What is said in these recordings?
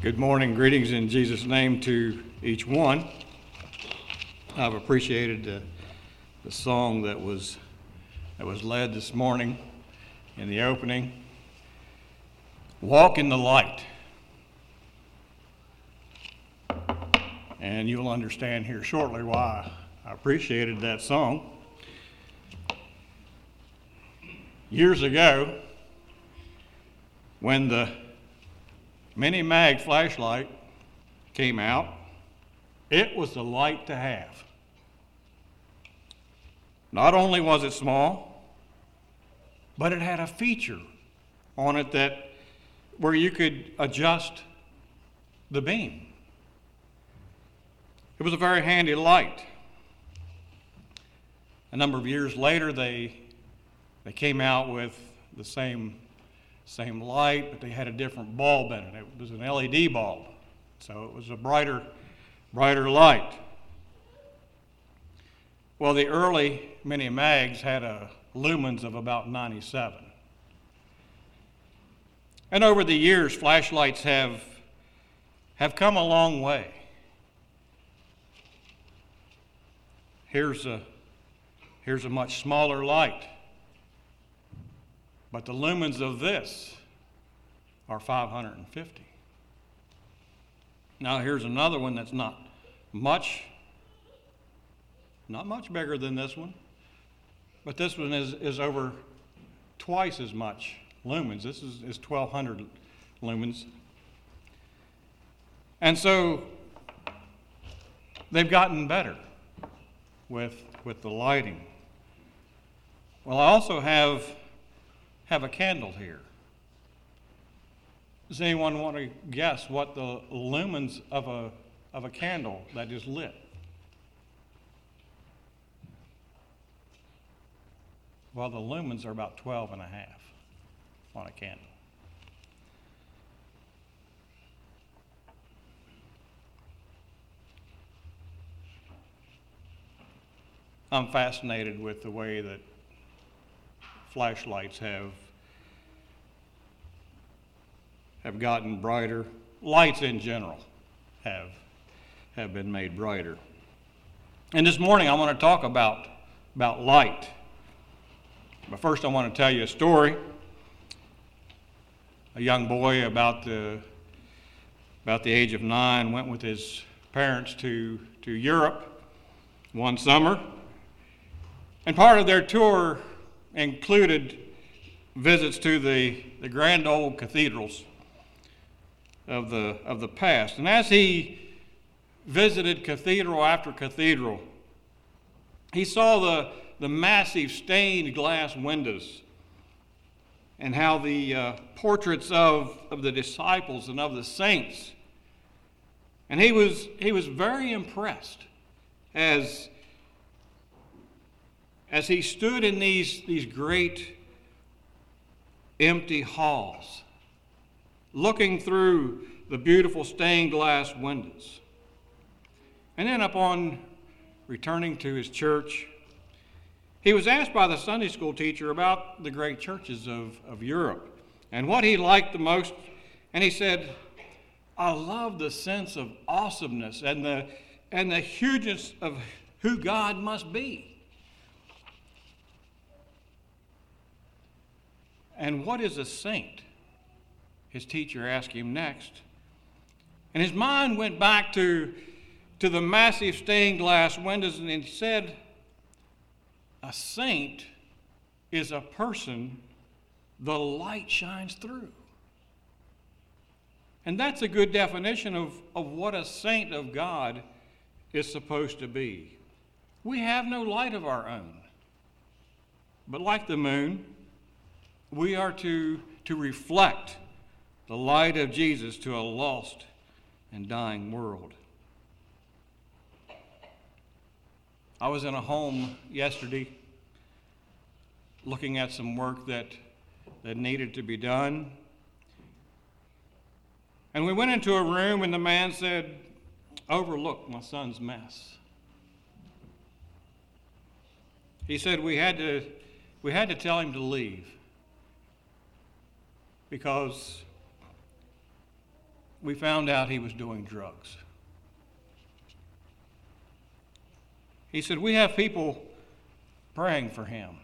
Good morning. Greetings in Jesus' name to each one. I've appreciated the, the song that was, that was led this morning in the opening. Walk in the light. And you'll understand here shortly why I appreciated that song. Years ago, when the Mini Mag flashlight came out, it was the light to have. Not only was it small, but it had a feature on it that where you could adjust the beam. It was a very handy light. A number of years later, they, they came out with the same same light, but they had a different bulb in it. It was an LED bulb, so it was a brighter, brighter light. Well, the early mini mags had a lumens of about 97. And over the years, flashlights have, have come a long way. Here's a, here's a much smaller light. But the lumens of this are 550. Now, here's another one that's not much, not much bigger than this one, but this one is, is over twice as much lumens. This is, is 1200 lumens. And so they've gotten better with, with the lighting. Well, I also have have a candle here. Does anyone want to guess what the lumens of a, of a candle that is lit? Well, the lumens are about 12 and a half on a candle. I'm fascinated with the way that flashlights have have gotten brighter. Lights in general have have been made brighter. And this morning I want to talk about about light. But first I want to tell you a story. A young boy about the about the age of 9 went with his parents to to Europe one summer. And part of their tour included visits to the, the grand old cathedrals of the, of the past. And as he visited cathedral after cathedral, he saw the, the massive stained glass windows and how the uh, portraits of, of the disciples and of the saints. And he was, he was very impressed as as he stood in these, these great empty halls, looking through the beautiful stained glass windows. And then, upon returning to his church, he was asked by the Sunday school teacher about the great churches of, of Europe and what he liked the most. And he said, I love the sense of awesomeness and the, and the hugeness of who God must be. And what is a saint? His teacher asked him next. And his mind went back to, to the massive stained glass windows and he said, A saint is a person the light shines through. And that's a good definition of, of what a saint of God is supposed to be. We have no light of our own. But like the moon, we are to, to reflect the light of Jesus to a lost and dying world. I was in a home yesterday looking at some work that, that needed to be done. And we went into a room, and the man said, Overlook my son's mess. He said we had to, we had to tell him to leave because we found out he was doing drugs. He said, We have people praying for him.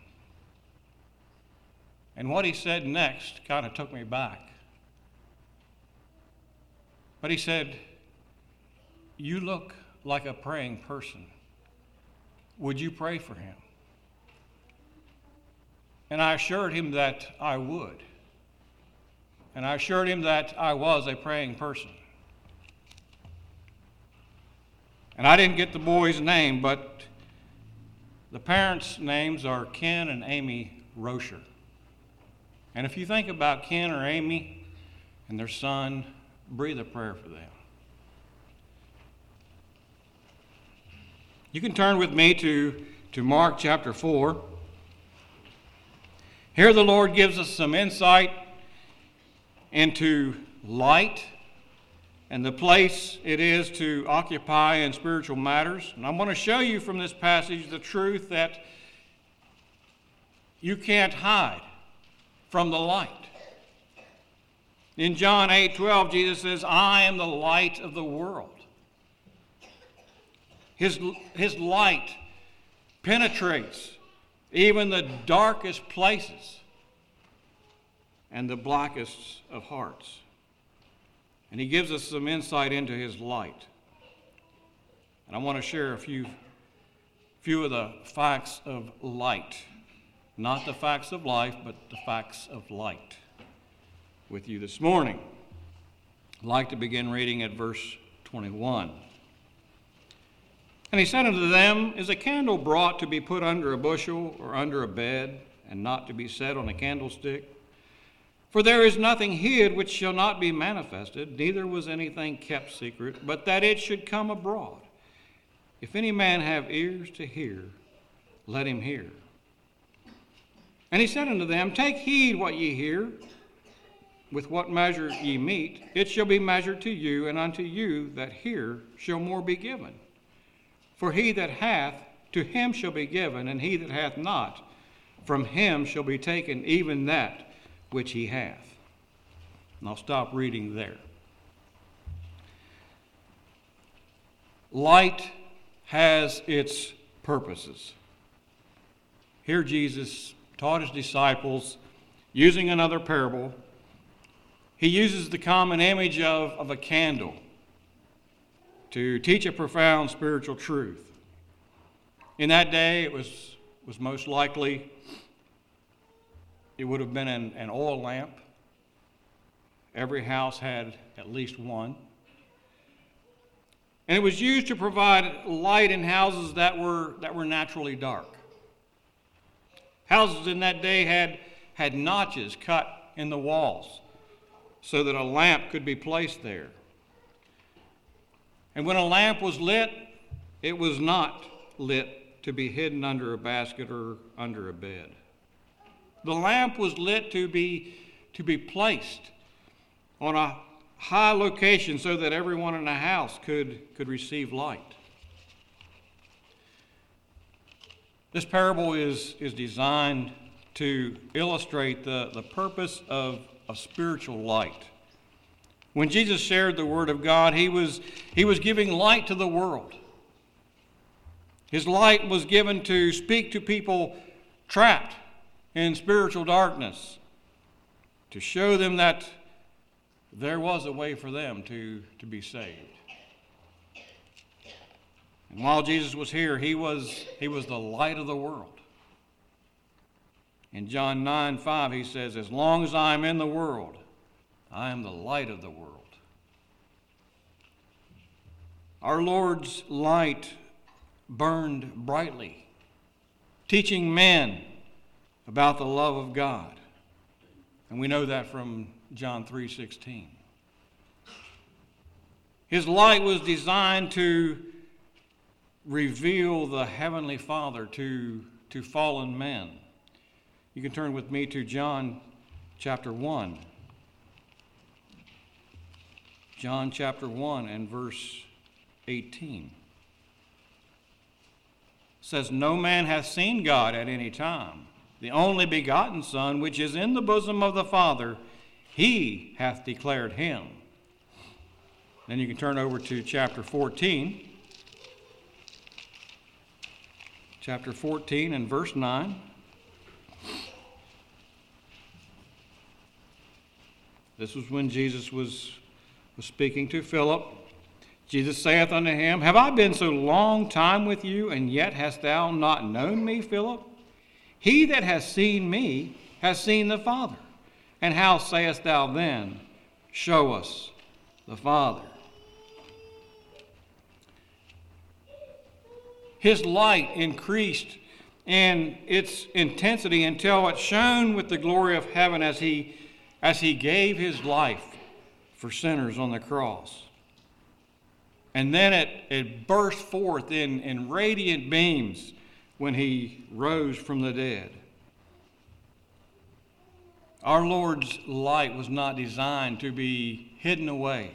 And what he said next kind of took me back. But he said, You look like a praying person. Would you pray for him? And I assured him that I would. And I assured him that I was a praying person. And I didn't get the boy's name, but the parents' names are Ken and Amy Rocher. And if you think about Ken or Amy and their son, breathe a prayer for them. You can turn with me to, to Mark chapter 4. Here, the Lord gives us some insight into light and the place it is to occupy in spiritual matters. And I'm going to show you from this passage the truth that you can't hide from the light. In John 8 12, Jesus says, I am the light of the world. His, his light penetrates even the darkest places and the blackest of hearts. And he gives us some insight into his light. And I want to share a few, few of the facts of light. Not the facts of life, but the facts of light with you this morning. I'd like to begin reading at verse 21. And he said unto them, Is a candle brought to be put under a bushel or under a bed, and not to be set on a candlestick? For there is nothing hid which shall not be manifested, neither was anything kept secret, but that it should come abroad. If any man have ears to hear, let him hear. And he said unto them, Take heed what ye hear. With what measure ye mete, it shall be measured to you, and unto you that hear shall more be given. For he that hath, to him shall be given, and he that hath not, from him shall be taken even that which he hath. And I'll stop reading there. Light has its purposes. Here, Jesus taught his disciples using another parable. He uses the common image of, of a candle to teach a profound spiritual truth. In that day, it was, was most likely it would have been an, an oil lamp. Every house had at least one. And it was used to provide light in houses that were, that were naturally dark. Houses in that day had, had notches cut in the walls so that a lamp could be placed there. And when a lamp was lit, it was not lit to be hidden under a basket or under a bed. The lamp was lit to be, to be placed on a high location so that everyone in the house could, could receive light. This parable is, is designed to illustrate the, the purpose of, of spiritual light. When Jesus shared the Word of God, he was, he was giving light to the world. His light was given to speak to people trapped in spiritual darkness to show them that there was a way for them to, to be saved. And while Jesus was here, he was, he was the light of the world. In John 9 5, he says, As long as I am in the world, I am the light of the world. Our Lord's light burned brightly, teaching men about the love of God. And we know that from John 3:16. His light was designed to reveal the heavenly Father to, to fallen men. You can turn with me to John chapter 1. John chapter 1 and verse 18 says no man hath seen God at any time the only begotten Son, which is in the bosom of the Father, he hath declared him. Then you can turn over to chapter 14. Chapter 14 and verse 9. This was when Jesus was, was speaking to Philip. Jesus saith unto him, Have I been so long time with you, and yet hast thou not known me, Philip? He that has seen me has seen the Father. And how sayest thou then, Show us the Father? His light increased in its intensity until it shone with the glory of heaven as he as he gave his life for sinners on the cross. And then it, it burst forth in, in radiant beams when he rose from the dead. Our Lord's light was not designed to be hidden away.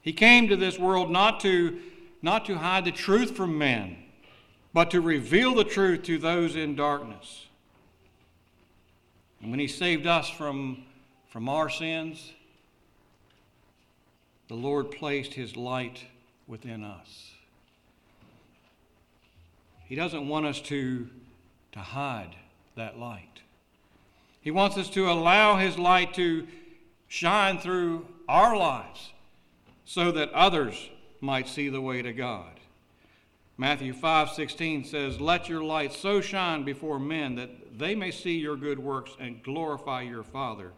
He came to this world not to, not to hide the truth from men, but to reveal the truth to those in darkness. And when He saved us from, from our sins, the Lord placed His light within us. He doesn't want us to, to hide that light. He wants us to allow His light to shine through our lives so that others might see the way to God. Matthew 5:16 says, "Let your light so shine before men that they may see your good works and glorify your Father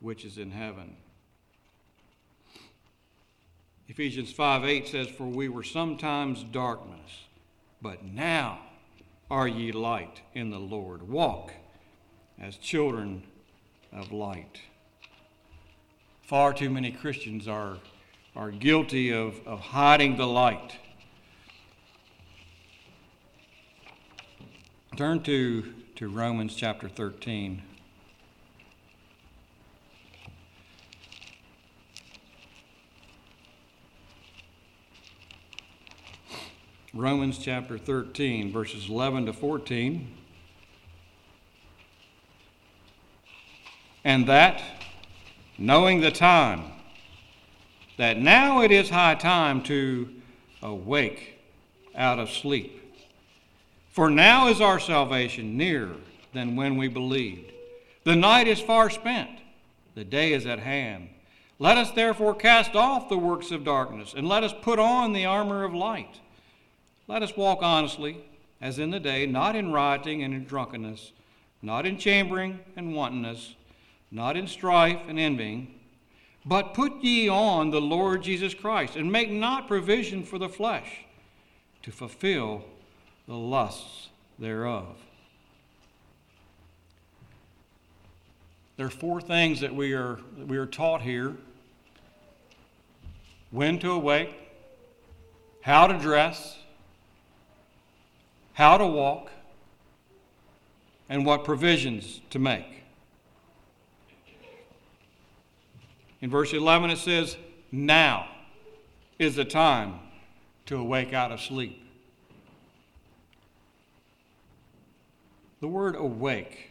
which is in heaven." Ephesians 5:8 says, "For we were sometimes darkness, but now are ye light in the Lord. Walk as children of light." Far too many Christians are, are guilty of, of hiding the light Turn to, to Romans chapter 13. Romans chapter 13, verses 11 to 14. And that, knowing the time, that now it is high time to awake out of sleep. For now is our salvation nearer than when we believed. The night is far spent, the day is at hand. Let us therefore cast off the works of darkness, and let us put on the armor of light. Let us walk honestly, as in the day, not in rioting and in drunkenness, not in chambering and wantonness, not in strife and envying. But put ye on the Lord Jesus Christ, and make not provision for the flesh to fulfill the lusts thereof. There are four things that we are, that we are taught here when to awake, how to dress, how to walk, and what provisions to make. In verse 11, it says, Now is the time to awake out of sleep. the word awake.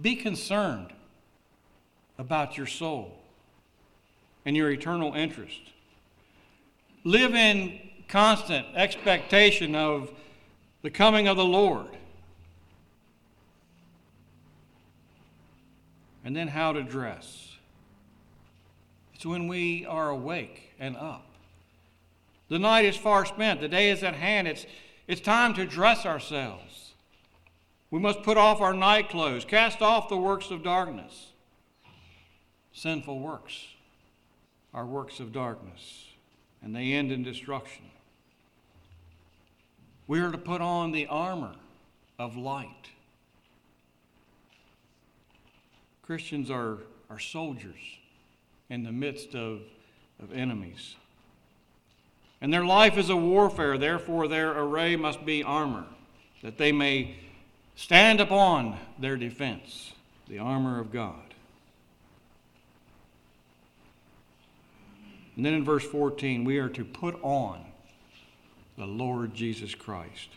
Be concerned about your soul and your eternal interest. Live in constant expectation of the coming of the Lord. And then how to dress. It's when we are awake and up. The night is far spent, the day is at hand. It's, it's time to dress ourselves. We must put off our night clothes, cast off the works of darkness. Sinful works are works of darkness, and they end in destruction. We are to put on the armor of light. Christians are, are soldiers in the midst of, of enemies. And their life is a warfare, therefore, their array must be armor, that they may stand upon their defense, the armor of God. And then in verse 14, we are to put on the Lord Jesus Christ.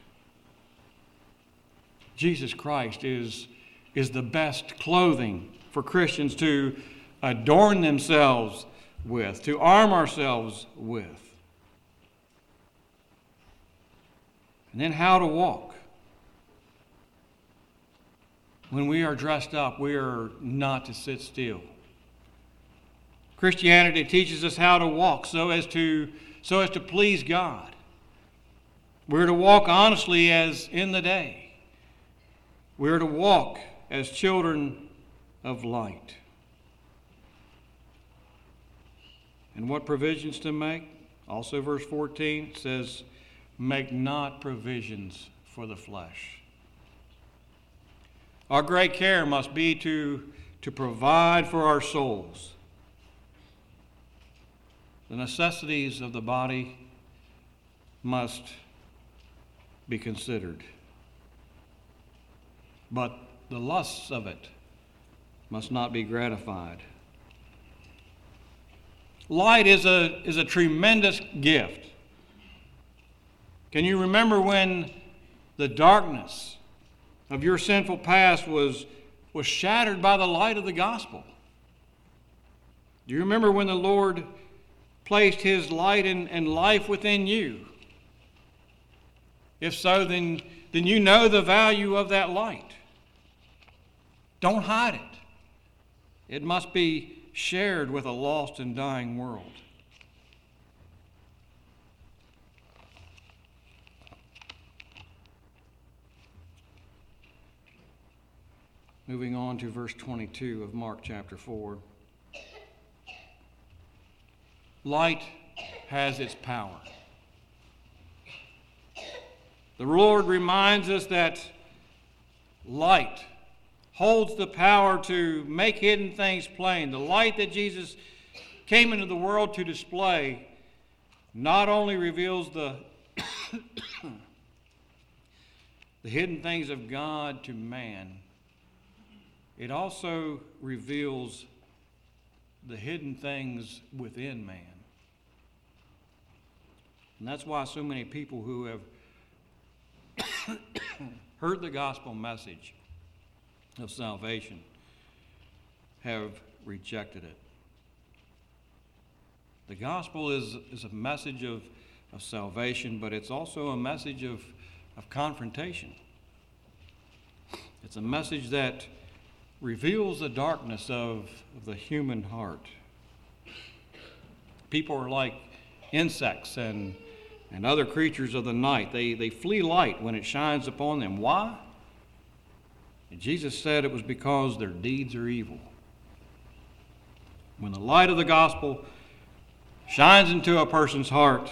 Jesus Christ is, is the best clothing for Christians to adorn themselves with, to arm ourselves with. And then how to walk. When we are dressed up, we are not to sit still. Christianity teaches us how to walk so as to, so as to please God. We're to walk honestly as in the day. We're to walk as children of light. And what provisions to make? Also, verse 14 says, Make not provisions for the flesh. Our great care must be to, to provide for our souls. The necessities of the body must be considered. But the lusts of it must not be gratified. Light is a, is a tremendous gift. Can you remember when the darkness of your sinful past was, was shattered by the light of the gospel? Do you remember when the Lord placed His light and, and life within you? If so, then, then you know the value of that light. Don't hide it. It must be shared with a lost and dying world. Moving on to verse 22 of Mark chapter 4. Light has its power. The Lord reminds us that light holds the power to make hidden things plain. The light that Jesus came into the world to display not only reveals the, the hidden things of God to man, it also reveals the hidden things within man. And that's why so many people who have heard the gospel message of salvation have rejected it. The gospel is, is a message of, of salvation, but it's also a message of, of confrontation. It's a message that reveals the darkness of, of the human heart. People are like insects and and other creatures of the night. They, they flee light when it shines upon them. Why? And Jesus said it was because their deeds are evil. When the light of the gospel shines into a person's heart,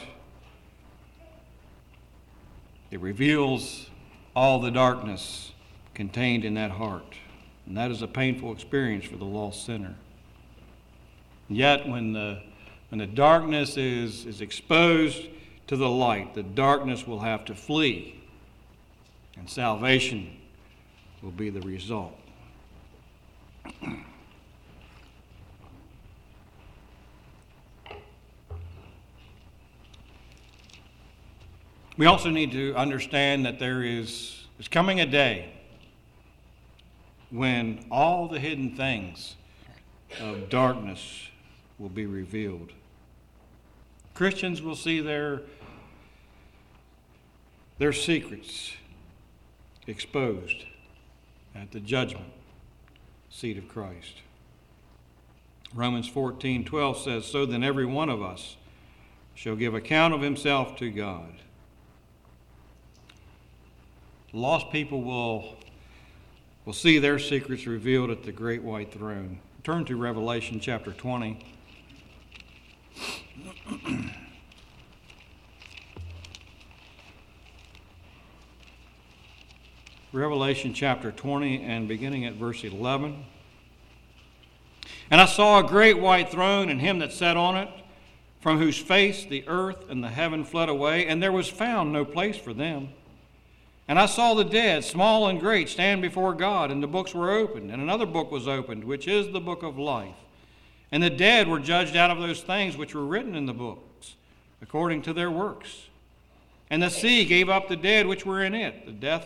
it reveals all the darkness contained in that heart. And that is a painful experience for the lost sinner. Yet, when the, when the darkness is, is exposed, to the light, the darkness will have to flee, and salvation will be the result. we also need to understand that there is, is coming a day when all the hidden things of darkness will be revealed. Christians will see their, their secrets exposed at the judgment seat of Christ. Romans 14 12 says, So then every one of us shall give account of himself to God. Lost people will, will see their secrets revealed at the great white throne. Turn to Revelation chapter 20. Revelation chapter 20 and beginning at verse 11. And I saw a great white throne and him that sat on it, from whose face the earth and the heaven fled away, and there was found no place for them. And I saw the dead, small and great, stand before God, and the books were opened, and another book was opened, which is the book of life. And the dead were judged out of those things which were written in the books, according to their works. And the sea gave up the dead which were in it. The death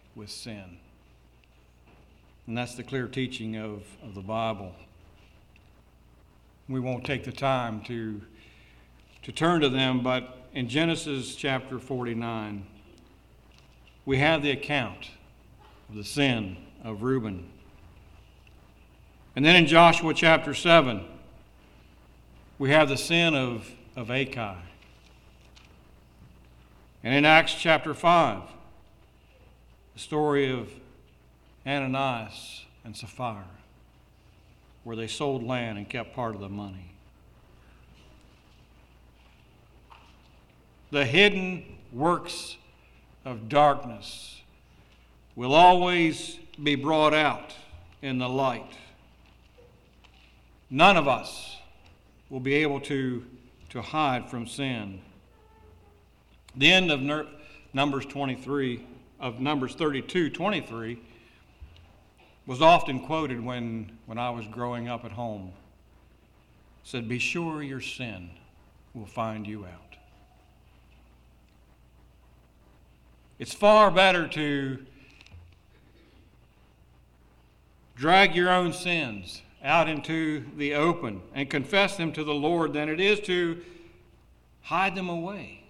with sin. And that's the clear teaching of, of the Bible. We won't take the time to, to turn to them, but in Genesis chapter 49, we have the account of the sin of Reuben. And then in Joshua chapter 7, we have the sin of, of Achan. And in Acts chapter 5, the story of Ananias and Sapphira, where they sold land and kept part of the money. The hidden works of darkness will always be brought out in the light. None of us will be able to, to hide from sin. The end of Numbers 23, of Numbers 32, 23, was often quoted when, when I was growing up at home. It said, Be sure your sin will find you out. It's far better to drag your own sins out into the open and confess them to the Lord than it is to hide them away,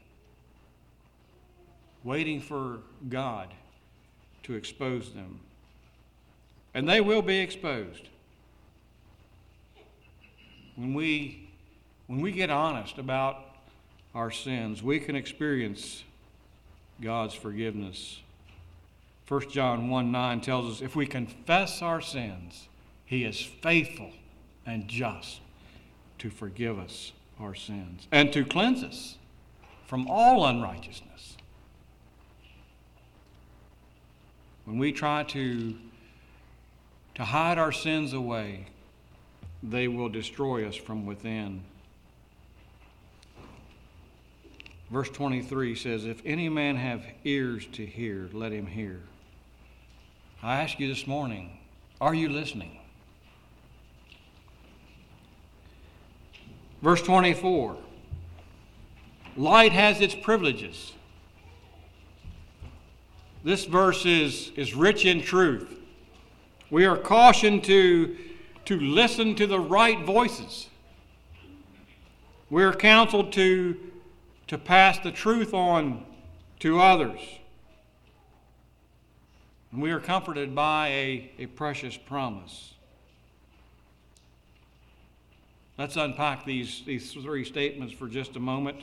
waiting for God to expose them. And they will be exposed. When we, when we get honest about our sins, we can experience God's forgiveness. 1 John 1 9 tells us if we confess our sins, he is faithful and just to forgive us our sins and to cleanse us from all unrighteousness. When we try to to hide our sins away, they will destroy us from within. Verse 23 says, If any man have ears to hear, let him hear. I ask you this morning, are you listening? Verse 24 Light has its privileges. This verse is, is rich in truth. We are cautioned to, to listen to the right voices. We are counseled to, to pass the truth on to others. And we are comforted by a, a precious promise. Let's unpack these, these three statements for just a moment.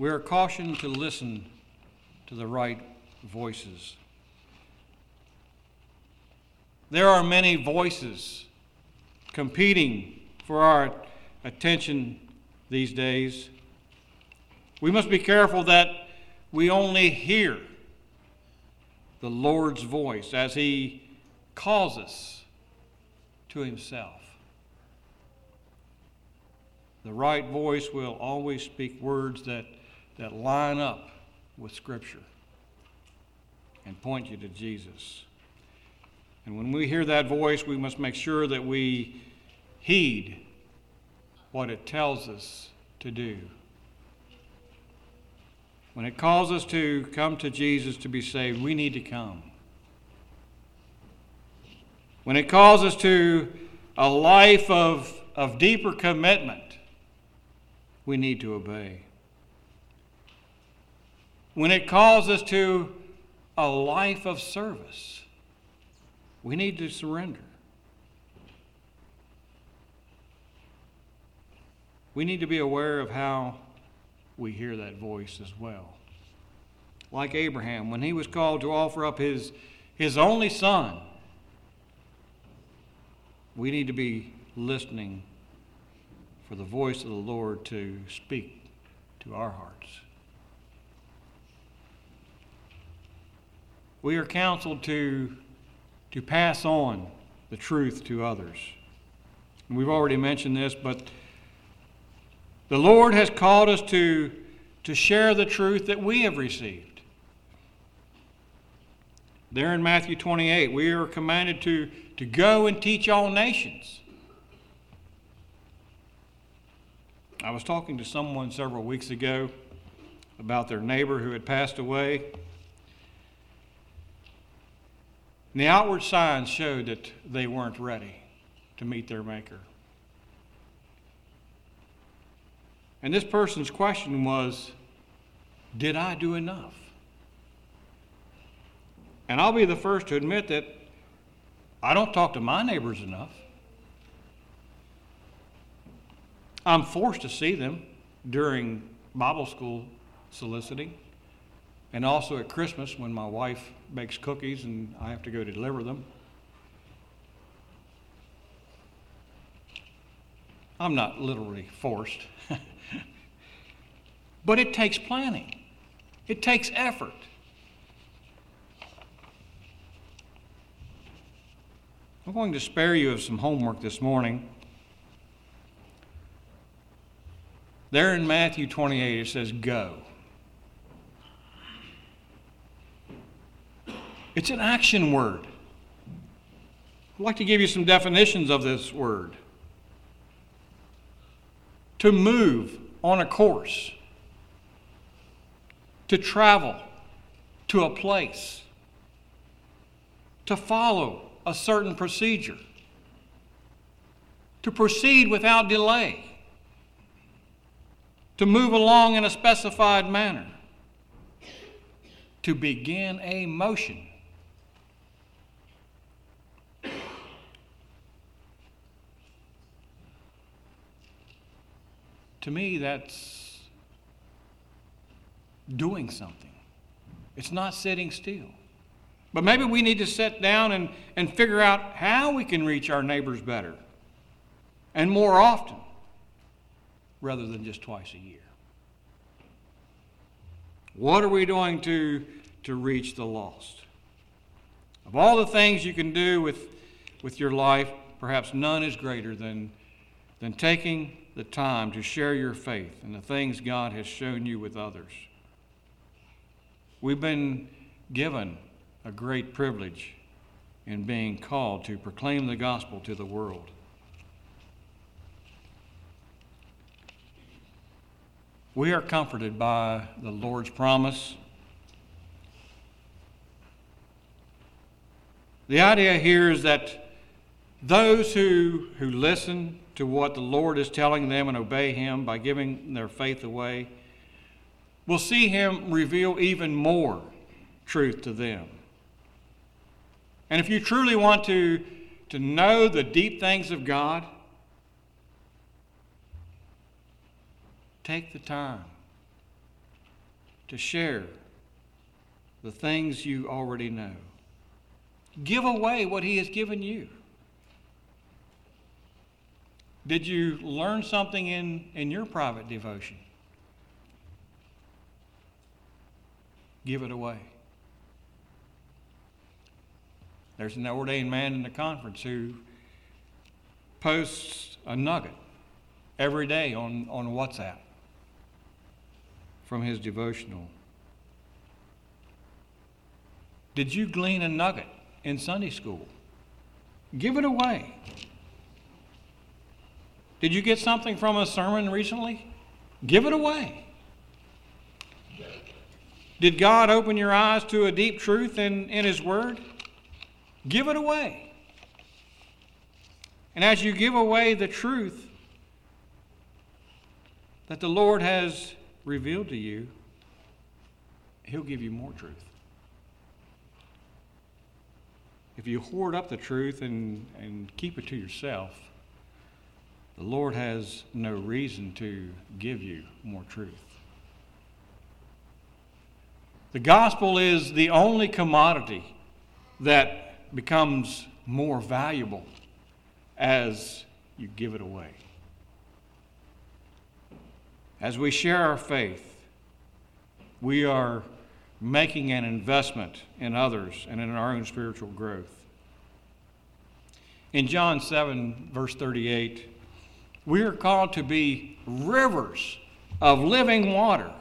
We are cautioned to listen to the right voices. There are many voices competing for our attention these days. We must be careful that we only hear the Lord's voice as He calls us to Himself. The right voice will always speak words that, that line up with Scripture and point you to Jesus. And when we hear that voice, we must make sure that we heed what it tells us to do. When it calls us to come to Jesus to be saved, we need to come. When it calls us to a life of, of deeper commitment, we need to obey. When it calls us to a life of service, we need to surrender. We need to be aware of how we hear that voice as well. Like Abraham, when he was called to offer up his, his only son, we need to be listening for the voice of the Lord to speak to our hearts. We are counseled to to pass on the truth to others. We've already mentioned this, but the Lord has called us to, to share the truth that we have received. There in Matthew 28, we are commanded to, to go and teach all nations. I was talking to someone several weeks ago about their neighbor who had passed away. And the outward signs showed that they weren't ready to meet their Maker. And this person's question was Did I do enough? And I'll be the first to admit that I don't talk to my neighbors enough. I'm forced to see them during Bible school soliciting, and also at Christmas when my wife bakes cookies and I have to go to deliver them. I'm not literally forced, but it takes planning, it takes effort. I'm going to spare you of some homework this morning. There in Matthew 28, it says, Go. It's an action word. I'd like to give you some definitions of this word. To move on a course, to travel to a place, to follow a certain procedure, to proceed without delay, to move along in a specified manner, to begin a motion. To me, that's doing something. It's not sitting still. But maybe we need to sit down and, and figure out how we can reach our neighbors better and more often rather than just twice a year. What are we doing to, to reach the lost? Of all the things you can do with, with your life, perhaps none is greater than, than taking the time to share your faith and the things God has shown you with others. We've been given a great privilege in being called to proclaim the gospel to the world. We are comforted by the Lord's promise. The idea here is that those who, who listen to what the Lord is telling them and obey Him by giving their faith away will see Him reveal even more truth to them. And if you truly want to, to know the deep things of God, take the time to share the things you already know. Give away what He has given you. Did you learn something in, in your private devotion? Give it away. There's an ordained man in the conference who posts a nugget every day on, on WhatsApp from his devotional. Did you glean a nugget in Sunday school? Give it away. Did you get something from a sermon recently? Give it away. Did God open your eyes to a deep truth in, in His Word? Give it away. And as you give away the truth that the Lord has revealed to you, He'll give you more truth. If you hoard up the truth and, and keep it to yourself, the Lord has no reason to give you more truth. The gospel is the only commodity that becomes more valuable as you give it away. As we share our faith, we are making an investment in others and in our own spiritual growth. in John 7, verse 38, we are called to be rivers of living water.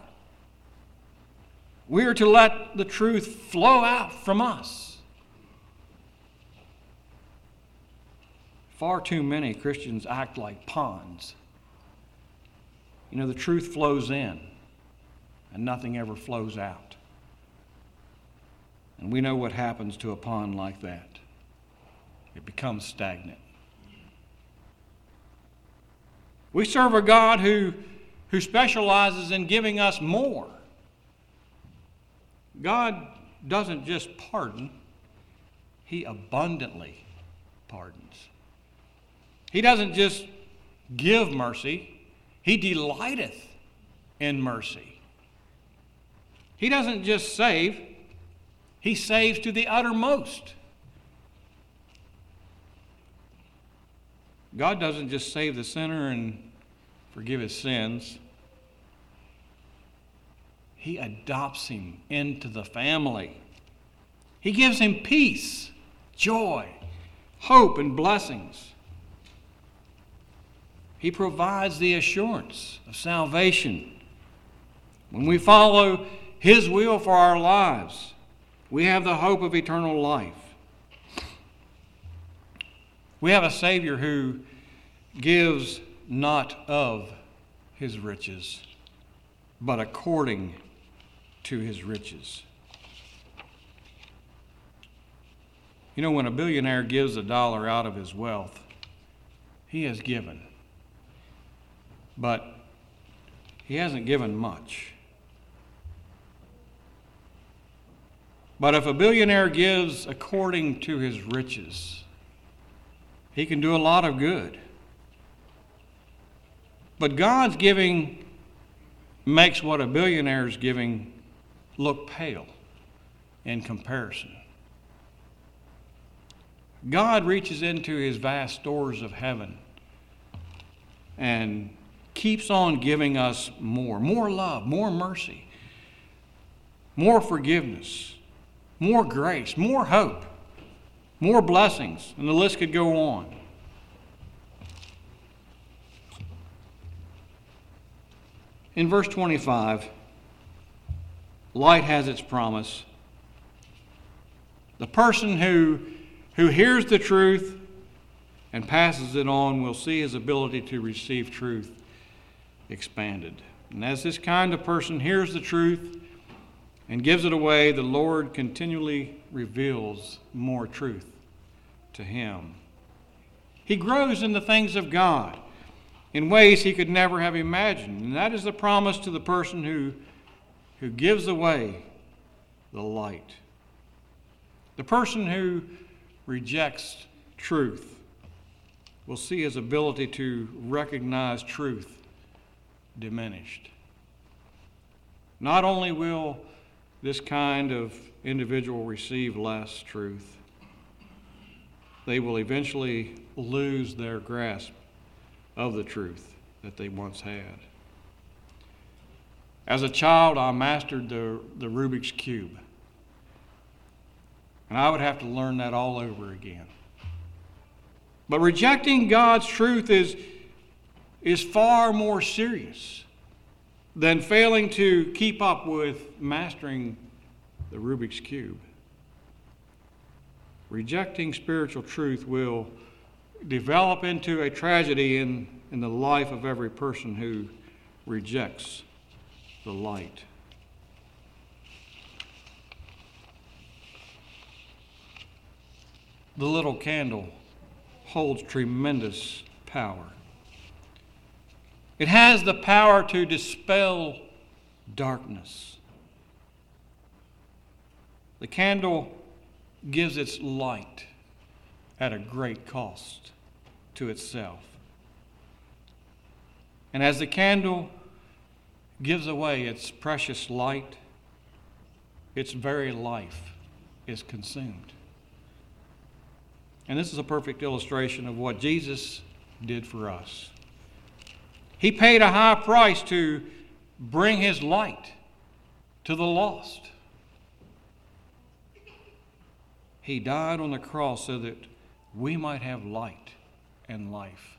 We are to let the truth flow out from us. Far too many Christians act like ponds. You know, the truth flows in, and nothing ever flows out. And we know what happens to a pond like that it becomes stagnant. We serve a God who, who specializes in giving us more. God doesn't just pardon, He abundantly pardons. He doesn't just give mercy, He delighteth in mercy. He doesn't just save, He saves to the uttermost. God doesn't just save the sinner and forgive his sins. He adopts him into the family. He gives him peace, joy, hope, and blessings. He provides the assurance of salvation. When we follow His will for our lives, we have the hope of eternal life. We have a Savior who gives not of his riches, but according to his riches. You know, when a billionaire gives a dollar out of his wealth, he has given. But he hasn't given much. But if a billionaire gives according to his riches, he can do a lot of good. But God's giving makes what a billionaire's giving look pale in comparison. God reaches into his vast stores of heaven and keeps on giving us more more love, more mercy, more forgiveness, more grace, more hope more blessings, and the list could go on. In verse 25, light has its promise. The person who, who hears the truth and passes it on will see his ability to receive truth expanded. And as this kind of person hears the truth and gives it away, the Lord continually reveals more truth to him. He grows in the things of God in ways he could never have imagined. And that is the promise to the person who, who gives away the light. The person who rejects truth will see his ability to recognize truth diminished. Not only will this kind of individual receive less truth, they will eventually lose their grasp of the truth that they once had. As a child, I mastered the, the Rubik's Cube. And I would have to learn that all over again. But rejecting God's truth is, is far more serious than failing to keep up with mastering the Rubik's Cube. Rejecting spiritual truth will develop into a tragedy in, in the life of every person who rejects the light. The little candle holds tremendous power. It has the power to dispel darkness. The candle gives its light at a great cost to itself. And as the candle gives away its precious light, its very life is consumed. And this is a perfect illustration of what Jesus did for us. He paid a high price to bring his light to the lost. He died on the cross so that we might have light and life.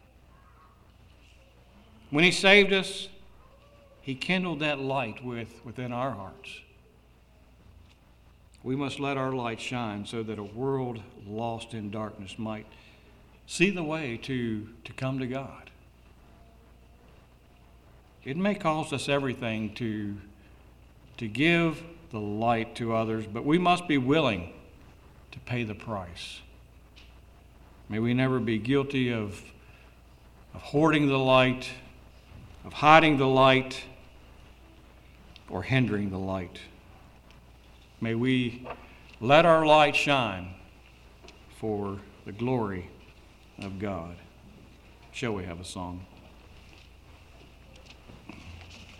When He saved us, He kindled that light with, within our hearts. We must let our light shine so that a world lost in darkness might see the way to, to come to God. It may cost us everything to, to give the light to others, but we must be willing to pay the price. May we never be guilty of, of hoarding the light, of hiding the light, or hindering the light. May we let our light shine for the glory of God. Shall we have a song?